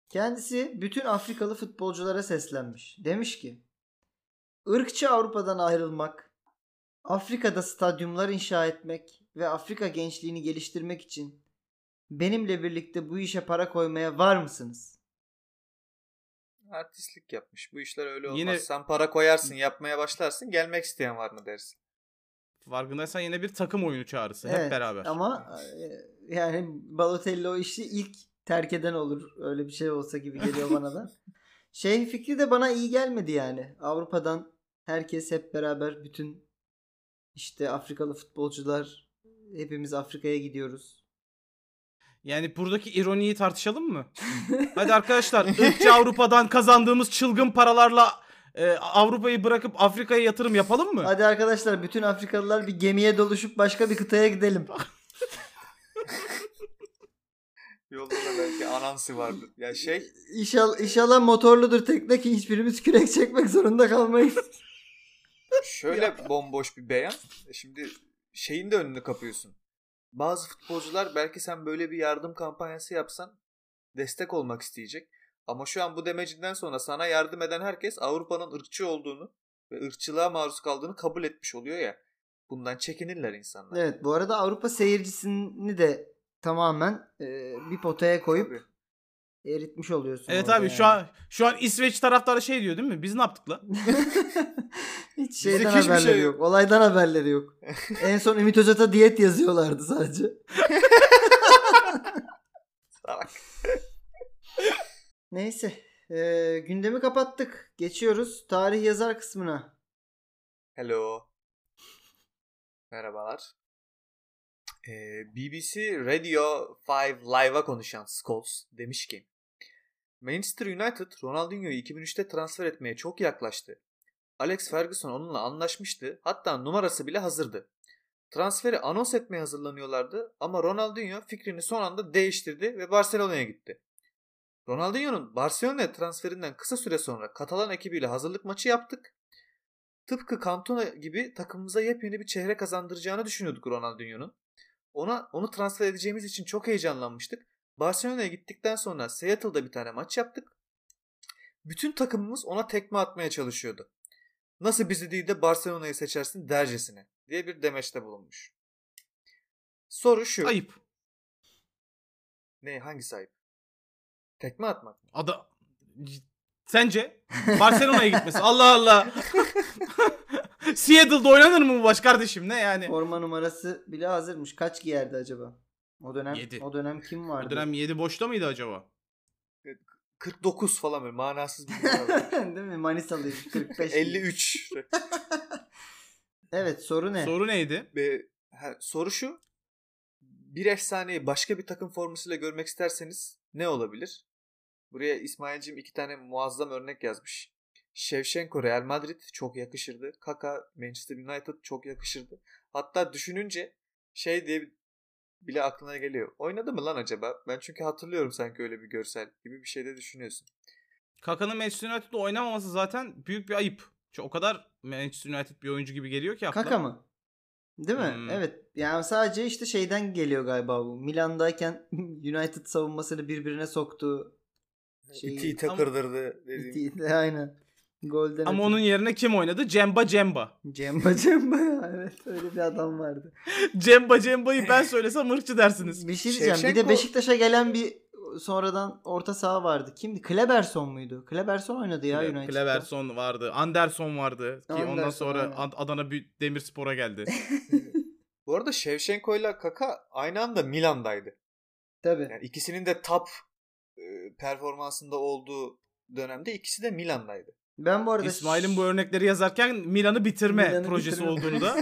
Kendisi bütün Afrikalı futbolculara seslenmiş. Demiş ki ırkçı Avrupa'dan ayrılmak, Afrika'da stadyumlar inşa etmek ve Afrika gençliğini geliştirmek için benimle birlikte bu işe para koymaya var mısınız? Artistlik yapmış. Bu işler öyle olmaz. Yine- Sen para koyarsın, yapmaya başlarsın. Gelmek isteyen var mı dersin. Farkındaysan yine bir takım oyunu çağrısı. Evet, Hep beraber. Ama e, yani Balotelli o işi ilk terk eden olur. Öyle bir şey olsa gibi geliyor bana da. *laughs* Şey fikri de bana iyi gelmedi yani. Avrupa'dan herkes hep beraber bütün işte Afrikalı futbolcular hepimiz Afrika'ya gidiyoruz. Yani buradaki ironiyi tartışalım mı? Hadi arkadaşlar ırkçı Avrupa'dan kazandığımız çılgın paralarla e, Avrupa'yı bırakıp Afrika'ya yatırım yapalım mı? Hadi arkadaşlar bütün Afrikalılar bir gemiye doluşup başka bir kıtaya gidelim. *laughs* Yolda da belki anansı vardır. Ya şey İnşallah, inşallah motorludur tekne ki hiçbirimiz kürek çekmek zorunda kalmayız. *laughs* şöyle bomboş bir beyan. E Şimdi şeyin de önünü kapıyorsun. Bazı futbolcular belki sen böyle bir yardım kampanyası yapsan destek olmak isteyecek. Ama şu an bu demecinden sonra sana yardım eden herkes Avrupa'nın ırkçı olduğunu ve ırkçılığa maruz kaldığını kabul etmiş oluyor ya. Bundan çekinirler insanlar. Evet bu arada Avrupa seyircisini de tamamen e, bir potaya koyup Tabii. eritmiş oluyorsun. Evet abi şu yani. an şu an İsveç taraftarı şey diyor değil mi? Biz ne yaptık lan? *laughs* Hiç şeyden hiçbir haberleri şey yok. yok. Olaydan haberleri yok. *laughs* en son Ümit Özat'a diyet yazıyorlardı sadece. *laughs* Neyse. e, gündemi kapattık. Geçiyoruz tarih yazar kısmına. Hello. Merhabalar. Ee, BBC Radio 5 Live'a konuşan Scholes demiş ki Manchester United Ronaldinho'yu 2003'te transfer etmeye çok yaklaştı. Alex Ferguson onunla anlaşmıştı. Hatta numarası bile hazırdı. Transferi anons etmeye hazırlanıyorlardı ama Ronaldinho fikrini son anda değiştirdi ve Barcelona'ya gitti. Ronaldinho'nun Barcelona transferinden kısa süre sonra Katalan ekibiyle hazırlık maçı yaptık. Tıpkı Cantona gibi takımımıza yepyeni bir çehre kazandıracağını düşünüyorduk Ronaldinho'nun. Ona onu transfer edeceğimiz için çok heyecanlanmıştık. Barcelona'ya gittikten sonra Seattle'da bir tane maç yaptık. Bütün takımımız ona tekme atmaya çalışıyordu. Nasıl bizi değil de Barcelona'yı seçersin dercesine diye bir demeçte bulunmuş. Soru şu. Ayıp. Ne hangi sahip? Tekme atmak mı? Ada Sence? Barcelona'ya gitmesi. Allah Allah. *laughs* Seattle'da oynanır mı bu baş kardeşim? Ne yani? Forma numarası bile hazırmış. Kaç giyerdi acaba? O dönem Yedi. o dönem kim vardı? O dönem 7 boşta mıydı acaba? 49 falan böyle manasız bir numara. *laughs* Değil mi? Manisalıymış. 45. 53. *laughs* Evet soru ne? Soru neydi? Ve ha, soru şu. Bir efsaneyi başka bir takım formasıyla görmek isterseniz ne olabilir? Buraya İsmail'cim iki tane muazzam örnek yazmış. Shevchenko Real Madrid çok yakışırdı. Kaka Manchester United çok yakışırdı. Hatta düşününce şey diye bile aklına geliyor. Oynadı mı lan acaba? Ben çünkü hatırlıyorum sanki öyle bir görsel gibi bir şey de düşünüyorsun. Kaka'nın Manchester United'da oynamaması zaten büyük bir ayıp. Çünkü o kadar Manchester United bir oyuncu gibi geliyor ki akla. Kaka mı? Değil mi? Hmm. Evet. Yani sadece işte şeyden geliyor galiba bu. Milan'dayken *laughs* United savunmasını birbirine soktu. Şeyi- İti ite Ama- kırdırdı dediğim. İti- Aynen. Golden Ama onun yerine kim oynadı? Cemba Cemba. Cemba *laughs* Cemba ya. Evet öyle bir adam vardı. *laughs* Cemba Cemba'yı ben söylesem ırkçı dersiniz. Bir şey diyeceğim. Bir de Şevşenko- Beşiktaş'a gelen bir sonradan orta saha vardı. Kimdi? Kleberson muydu? Kleberson oynadı ya Kle- United'da. Kleberson vardı. Anderson vardı. Ki ondan Anderson, sonra aynen. Ad- Adana Demirspor'a geldi. *laughs* Bu arada Shevchenko ile Kaka aynı anda Milan'daydı. Tabii. Yani ikisinin de top e, performansında olduğu dönemde ikisi de Milan'daydı. Ben bu arada İsmail'in bu örnekleri yazarken Milan'ı bitirme Milan'ı projesi bitirme olduğunu da.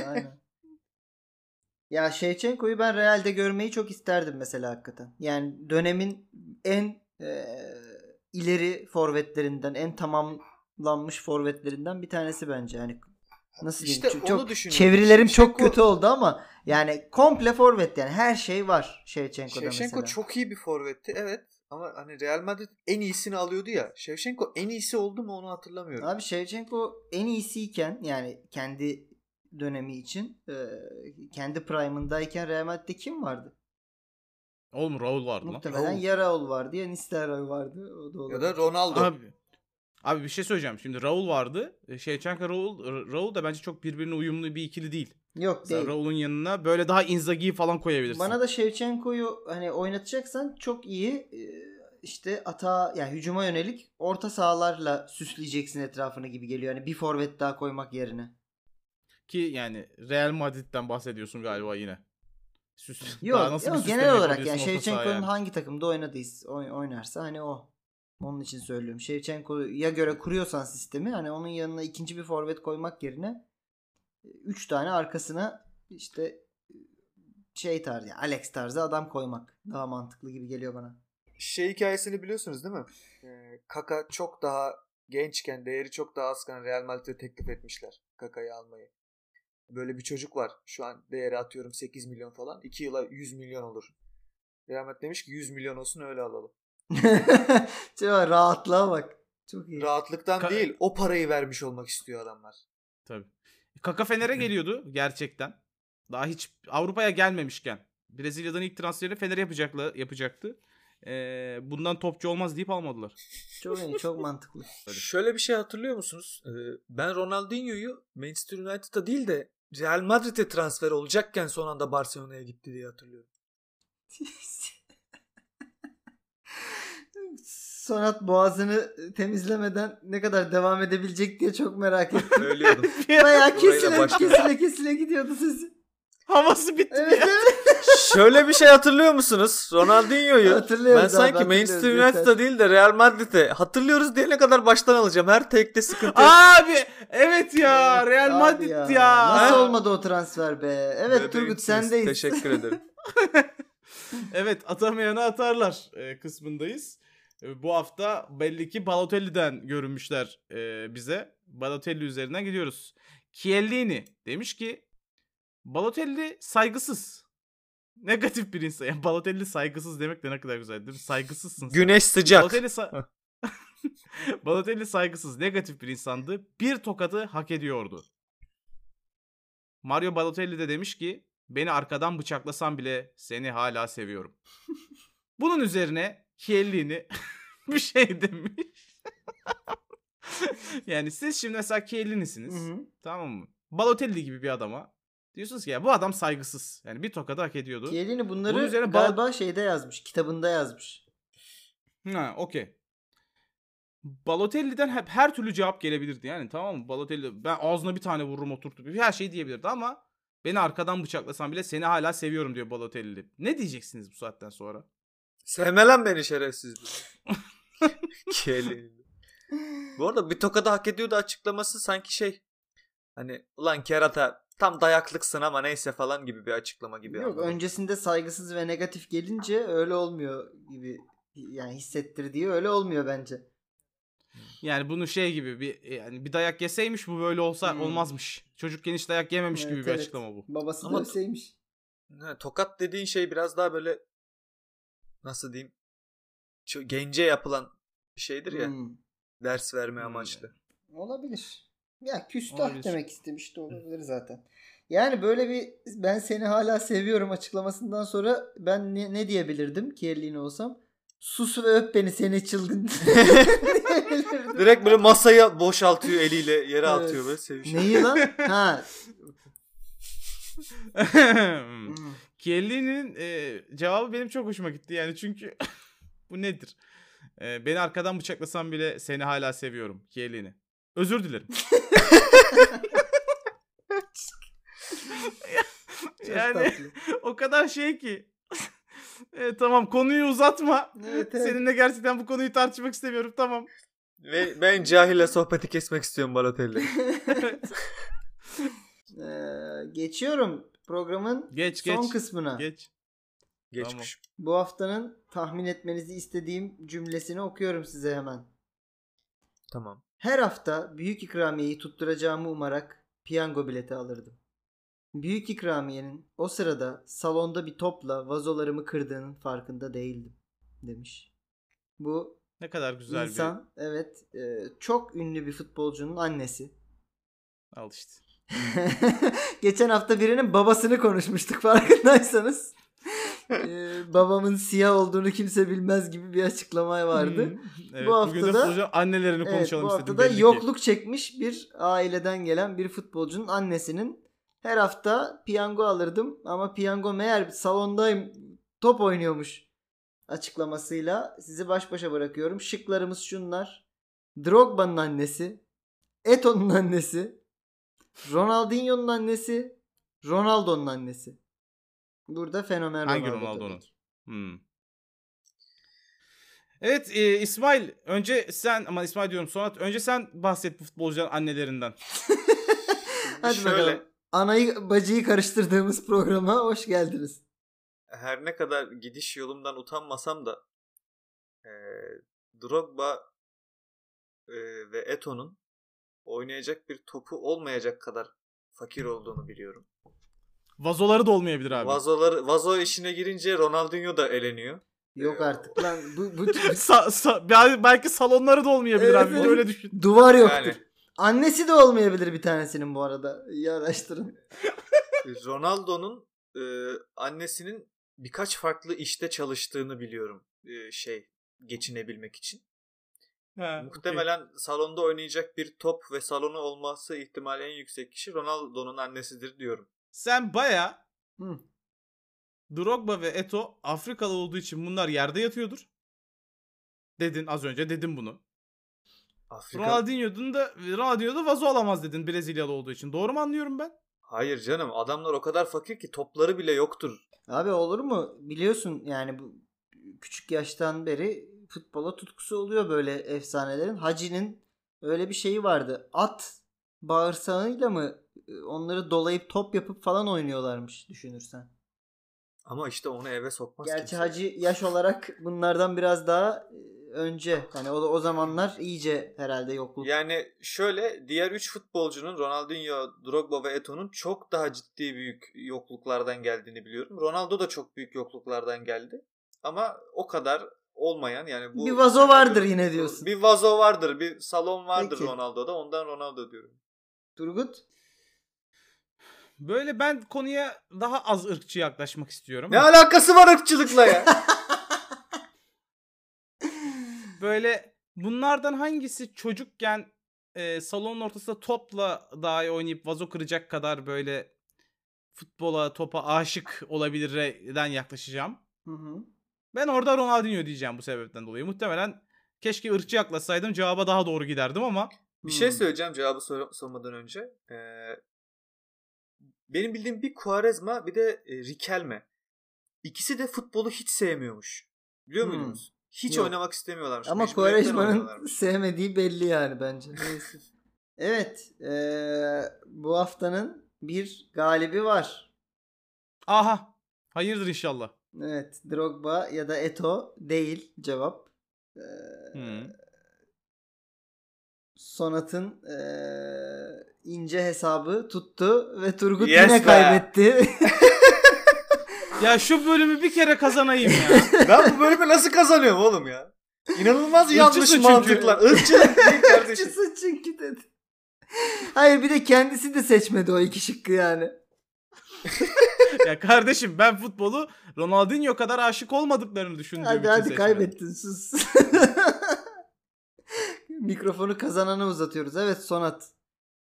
Ya Shevchenko'yu ben Real'de görmeyi çok isterdim mesela hakikaten. Yani dönemin en e, ileri forvetlerinden, en tamamlanmış forvetlerinden bir tanesi bence. Yani nasıl diyeyim? İşte Çok- onu çok düşünüyorum. çevirilerim çok Shevchenko- kötü oldu ama yani komple forvet yani her şey var Shevchenko'da Shevchenko mesela. çok iyi bir forvetti evet ama hani Real Madrid en iyisini alıyordu ya. Shevchenko en iyisi oldu mu onu hatırlamıyorum. Abi Shevchenko en iyisiyken yani kendi dönemi için e, kendi prime'ındayken Real Madrid'de kim vardı? Oğlum Raul vardı lan. Muhtemelen Raul. ya Raul vardı ya Nistelrooy vardı. O da ya da Ronaldo. Abi, abi bir şey söyleyeceğim. Şimdi Raul vardı. Shevchenko Raul, Raul da bence çok birbirine uyumlu bir ikili değil. Yok Mesela değil. Raul'un yanına böyle daha Inzaghi'yi falan koyabilirsin. Bana da Shevchenko'yu hani oynatacaksan çok iyi işte ata yani hücuma yönelik orta sahalarla süsleyeceksin etrafını gibi geliyor. Yani bir forvet daha koymak yerine. Ki yani Real Madrid'den bahsediyorsun galiba yine. Süs, *laughs* Yok, daha nasıl yok genel olarak yani Şevçenko'nun yani? hangi takımda oynadıysa oy- oynarsa hani o. Onun için söylüyorum. Şevçenko'ya göre kuruyorsan sistemi hani onun yanına ikinci bir forvet koymak yerine 3 tane arkasına işte şey tarzı yani Alex tarzı adam koymak daha mantıklı gibi geliyor bana. Şey hikayesini biliyorsunuz değil mi? Ee, Kaka çok daha gençken, değeri çok daha azken Real Madrid'e teklif etmişler Kaka'yı almayı. Böyle bir çocuk var. Şu an değeri atıyorum 8 milyon falan. 2 yıla 100 milyon olur. Madrid demiş ki 100 milyon olsun öyle alalım. *laughs* Rahatlığa bak. Çok iyi. Rahatlıktan Ka- değil o parayı vermiş olmak istiyor adamlar. Tabii. Kaka Fener'e geliyordu *laughs* gerçekten. Daha hiç Avrupa'ya gelmemişken. Brezilya'dan ilk transferi Fener'e yapacakla, yapacaktı. Ee, bundan topçu olmaz deyip almadılar. Çok iyi, çok mantıklı. Öyle. Şöyle bir şey hatırlıyor musunuz? Ee, ben Ronaldinho'yu Manchester United'a değil de Real Madrid'e transfer olacakken son anda Barcelona'ya gitti diye hatırlıyorum. *laughs* Sonat boğazını temizlemeden ne kadar devam edebilecek diye çok merak ettim. Söylüyordum. *laughs* Bayağı kesile kesile kesile gidiyordu sesi. Havası bitti Evet ya. evet. Şöyle bir şey hatırlıyor musunuz? Ronaldinho'yu Hatırlıyoruz ben abi, sanki Manchester yeter. United'a değil de Real Madrid'e hatırlıyoruz diyene kadar baştan alacağım. Her tekte sıkıntı. Abi evet ya Evet Real abi Madrid ya. Nasıl Ha? olmadı o transfer be? Evet Bebeğim Turgut sendeyiz. Teşekkür ederim. *laughs* Evet atamayana atarlar e, kısmındayız. E, bu hafta belli ki Balotelli'den görünmüşler e, bize. Balotelli üzerinden gidiyoruz. Chiellini demiş ki Balotelli saygısız. Negatif bir insan. Yani Balotelli saygısız demek de ne kadar güzel değil mi? Saygısızsın. sen. Güneş sıcak. Balotelli, sa- *laughs* Balotelli saygısız, negatif bir insandı. Bir tokadı hak ediyordu. Mario Balotelli de demiş ki beni arkadan bıçaklasan bile seni hala seviyorum. *laughs* Bunun üzerine Chiellini *laughs* bir şey demiş. yani siz şimdi mesela Chiellini'siniz. Hı hı. Tamam mı? Balotelli gibi bir adama diyorsunuz ki ya bu adam saygısız. Yani bir tokadı hak ediyordu. Chiellini bunları Bunun üzerine Bal- galiba şeyde yazmış. Kitabında yazmış. Ha, okey. Balotelli'den hep her türlü cevap gelebilirdi yani tamam mı? Balotelli ben ağzına bir tane vururum oturtup her şey diyebilirdi ama beni arkadan bıçaklasan bile seni hala seviyorum diyor Balotelli. Ne diyeceksiniz bu saatten sonra? Sevme lan beni şerefsiz. *laughs* Kelly. Bu arada bir tokadı hak ediyordu açıklaması sanki şey. Hani ulan kerata tam dayaklıksın ama neyse falan gibi bir açıklama gibi. Yok anladım. öncesinde saygısız ve negatif gelince öyle olmuyor gibi yani hissettirdiği öyle olmuyor bence. Yani bunu şey gibi bir yani bir dayak yeseymiş bu böyle olsa Hmm. olmazmış. Çocuk geniş dayak yememiş gibi Evet, bir evet. açıklama bu. Babası Ama- da öyleymiş. Ha, tokat dediğin şey biraz daha böyle nasıl diyeyim şu gence yapılan bir şeydir ya Hmm. ders verme Hmm. amaçlı. Olabilir. Ya küstah Olabilir. demek istemiş de olabilir zaten. Yani böyle bir ben seni hala seviyorum açıklamasından sonra ben ne, ne diyebilirdim Chiellini olsam? Sus ve öp beni seni çılgın. *laughs* Direkt böyle masayı boşaltıyor eliyle yere Evet. atıyor böyle sevişiyor. Neyi lan? Ha. *laughs* *laughs* Chiellini'nin e, cevabı benim çok hoşuma gitti yani çünkü bu nedir? E, beni arkadan bıçaklasan bile seni hala seviyorum Chiellini. Özür dilerim. *laughs* Yani o kadar şey ki. E, tamam konuyu uzatma. Evet, evet. Seninle gerçekten bu konuyu tartışmak istemiyorum tamam. Ve ben cahille sohbeti kesmek istiyorum Balotelli. *laughs* Ee, geçiyorum programın Geç son geç. kısmına. Geç. Geçmiş. Bu haftanın tahmin etmenizi istediğim cümlesini okuyorum size hemen. Tamam. Her hafta büyük ikramiyeyi tutturacağımı umarak piyango bileti alırdım. Büyük ikramiyenin o sırada salonda bir topla vazolarımı kırdığının farkında değildim demiş. Bu Ne kadar güzel insan evet e, çok ünlü bir futbolcunun annesi. bir al işte. *laughs* Geçen hafta birinin babasını konuşmuştuk farkındaysanız. Ee, babamın siyah olduğunu kimse bilmez gibi bir açıklama vardı. Hmm. Evet, Bu haftada- futbolcu annelerini Evet, konuşalım bu istedim. hafta da ki. yokluk çekmiş bir aileden gelen bir futbolcunun annesinin her hafta piyango alırdım ama piyango meğer salondayım top oynuyormuş. açıklamasıyla sizi baş başa bırakıyorum. Şıklarımız şunlar. Drogba'nın annesi, Eto'nun annesi, Ronaldinho'nun annesi, Ronaldo'nun annesi. Burada fenomen Hangi Ronaldo Ronaldo'nun? Hmm. Evet e, İsmail önce sen ama İsmail diyorum Sonat önce sen bahset bu futbolcuların annelerinden. *laughs* Hadi Şöyle, bakalım. Anayı bacıyı karıştırdığımız programa hoş geldiniz. her ne kadar gidiş yolumdan utanmasam da e, Drogba e, ve Eto'nun oynayacak bir topu olmayacak kadar fakir olduğunu biliyorum. Vazoları da olmayabilir abi. Vazoları vazo işine girince Ronaldinho da eleniyor. Yok Ee, artık lan bu, bu *laughs* Sa- sa- bel- belki salonları da olmayabilir Evet, abi. Evet. öyle düşün. duvar yoktur. Yani Annesi de olmayabilir bir tanesinin bu arada. İyi araştırın. Ronaldo'nun e, annesinin birkaç farklı işte çalıştığını biliyorum. E, şey geçinebilmek için. Ha, Muhtemelen salonda oynayacak bir top ve salonu olması ihtimali en yüksek kişi Ronaldo'nun annesidir diyorum. Sen baya Hı. Drogba ve Eto Afrikalı olduğu için bunlar yerde yatıyordur. Dedin az önce dedim bunu. Afrika Ronaldinho'nun da Ronaldinho da vazo alamaz dedin Brezilyalı olduğu için. Doğru mu anlıyorum ben? Hayır canım adamlar o kadar fakir ki topları bile yoktur. Abi olur mu? Biliyorsun yani bu küçük yaştan beri futbola tutkusu oluyor böyle efsanelerin. Hacı'nin öyle bir şeyi vardı. At bağırsağıyla mı onları dolayıp top yapıp falan oynuyorlarmış düşünürsen. Ama işte onu eve sokmaz Gerçi kimse. Hacı yaş olarak bunlardan biraz daha e, önce. Hani o, o zamanlar iyice herhalde yokluk. Yani şöyle diğer 3 futbolcunun Ronaldinho, Drogba ve Eto'nun çok daha ciddi büyük yokluklardan geldiğini biliyorum. Ronaldo da çok büyük yokluklardan geldi. Ama o kadar olmayan yani bu Bir vazo vardır yine diyorsun. Bir vazo vardır, bir salon vardır Peki. Ronaldo'da. Ondan Ronaldo diyorum. Turgut? Böyle ben konuya daha az ırkçı yaklaşmak istiyorum. Ne alakası var ırkçılıkla ya? *laughs* Böyle bunlardan hangisi çocukken e, salonun ortasında topla dahi oynayıp vazo kıracak kadar böyle futbola, topa aşık olabilirden yaklaşacağım. Hı hı. Ben orada Ronaldinho diyeceğim bu sebepten dolayı. Muhtemelen keşke ırkçı yaklaşsaydım cevaba daha doğru giderdim ama bir şey Hmm. söyleyeceğim cevabı sor- sormadan önce. Ee, benim bildiğim bir Quaresma bir de e, Riquelme. İkisi de futbolu hiç sevmiyormuş. Biliyor Hmm. muydunuz? Hiç Yok. oynamak istemiyorlarmış. Ama Quaresma'nın *laughs* sevmediği belli yani bence. Neyse. evet. eee, bu haftanın bir galibi var. aha hayırdır inşallah. Evet. Drogba ya da Eto değil cevap. Eee, Hı. Sonat'ın eee, ince hesabı tuttu ve Turgut Yes yine be. kaybetti. Ya şu bölümü bir kere kazanayım ya. *laughs* ben bu bölümü nasıl kazanıyorum oğlum ya? İnanılmaz yanlış çünkü. mantıklar. Irkçılık değil kardeşim. *laughs* Çünkü dedi. Hayır bir de kendisi de seçmedi o iki şıkkı yani. ya kardeşim ben futbolu Ronaldinho kadar aşık olmadıklarını düşündüğüm Hadi için hadi seçmedim. kaybettin sus. *laughs* Mikrofonu kazanana uzatıyoruz. Evet Sonat.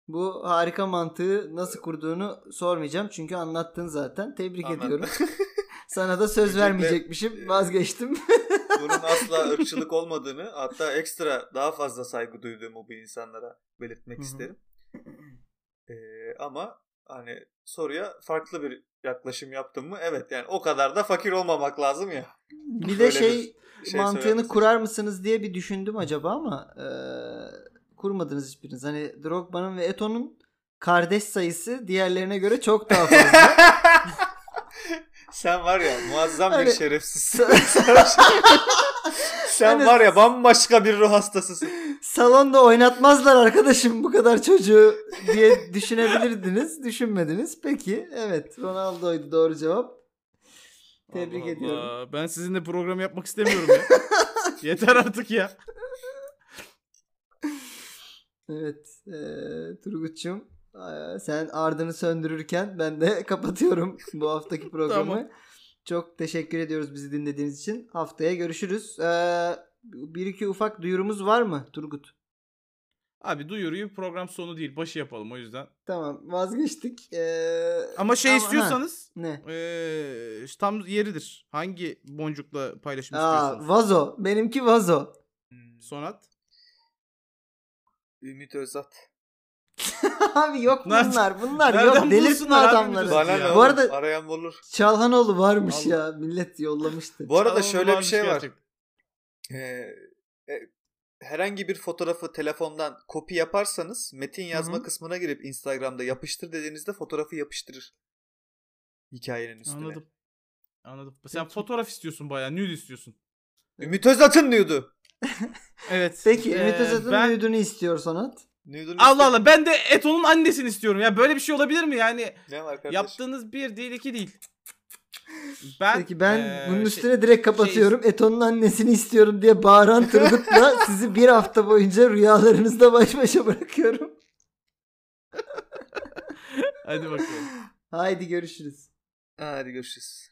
Bu harika mantığı nasıl kurduğunu sormayacağım. Çünkü anlattın zaten. Tebrik Anladım. ediyorum. *laughs* *laughs* Sana da söz vermeyecekmişim. Vazgeçtim. *laughs* Bunun asla ırkçılık olmadığını hatta ekstra daha fazla saygı duyduğumu bu insanlara belirtmek isterim. Ee, ama hani soruya farklı bir yaklaşım yaptım mı? Evet yani o kadar da fakir olmamak lazım ya. bir de şey, bir şey mantığını söylemesi. kurar mısınız diye bir düşündüm acaba ama e, kurmadınız hiçbiriniz. Hani Drogba'nın ve Eto'nun kardeş sayısı diğerlerine göre çok daha fazla. *laughs* Sen var ya muazzam bir Hani- şerefsizsin. *laughs* Sen Hani- var ya bambaşka bir ruh hastasısın. Salonda oynatmazlar arkadaşım bu kadar çocuğu diye düşünebilirdiniz. Düşünmediniz. Peki evet Ronaldo'ydu doğru cevap. Tebrik Allah ediyorum. Allah. Ben sizinle program yapmak istemiyorum ya. *laughs* Yeter artık ya. Evet eee Turgut'cum eee, sen ardını söndürürken ben de *laughs* kapatıyorum bu haftaki *laughs* programı. Tamam. Çok teşekkür ediyoruz bizi dinlediğiniz için. Haftaya görüşürüz. Eee, bir iki ufak duyurumuz var mı Turgut? Abi duyuruyu program sonu değil başı yapalım o yüzden. Tamam vazgeçtik. Ee, Ama şey ha, istiyorsanız ne? eee, tam yeridir. Hangi boncukla paylaşım Aa, istiyorsunuz? vazo. Benimki vazo. Sonat. Ümit Özat. *laughs* abi yok bunlar. Bunlar nereden yok. Delirtme adamları. Bana Bu arada- arayan bulur. Çalhanoğlu varmış Allah. ya. Millet yollamıştı. Bu arada Çalan şöyle bir şey var. Ee, e, herhangi bir fotoğrafı telefondan kopya yaparsanız metin yazma Hı hı. kısmına girip Instagram'da yapıştır dediğinizde fotoğrafı yapıştırır. Hikayenin üstüne. Anladım. Anladım. Sen fotoğraf istiyorsun bayağı. Nude istiyorsun. Ümit Özat'ın nude'u. Evet. Peki Ee, Ümit Özat'ın ben... nude'unu istiyor Sonat. Nude'unu Allah Allah ben de Eto'nun annesini istiyorum. Ya böyle bir şey olabilir mi? Yani Ne var kardeş? yaptığınız bir değil iki değil. Ben Peki ben eee, bunun şey- üstüne direkt kapatıyorum. Eto'nun annesini istiyorum diye bağıran tırdıkla *laughs* sizi bir hafta boyunca rüyalarınızda baş başa bırakıyorum. Hadi bakalım. Haydi görüşürüz. Hadi görüşürüz.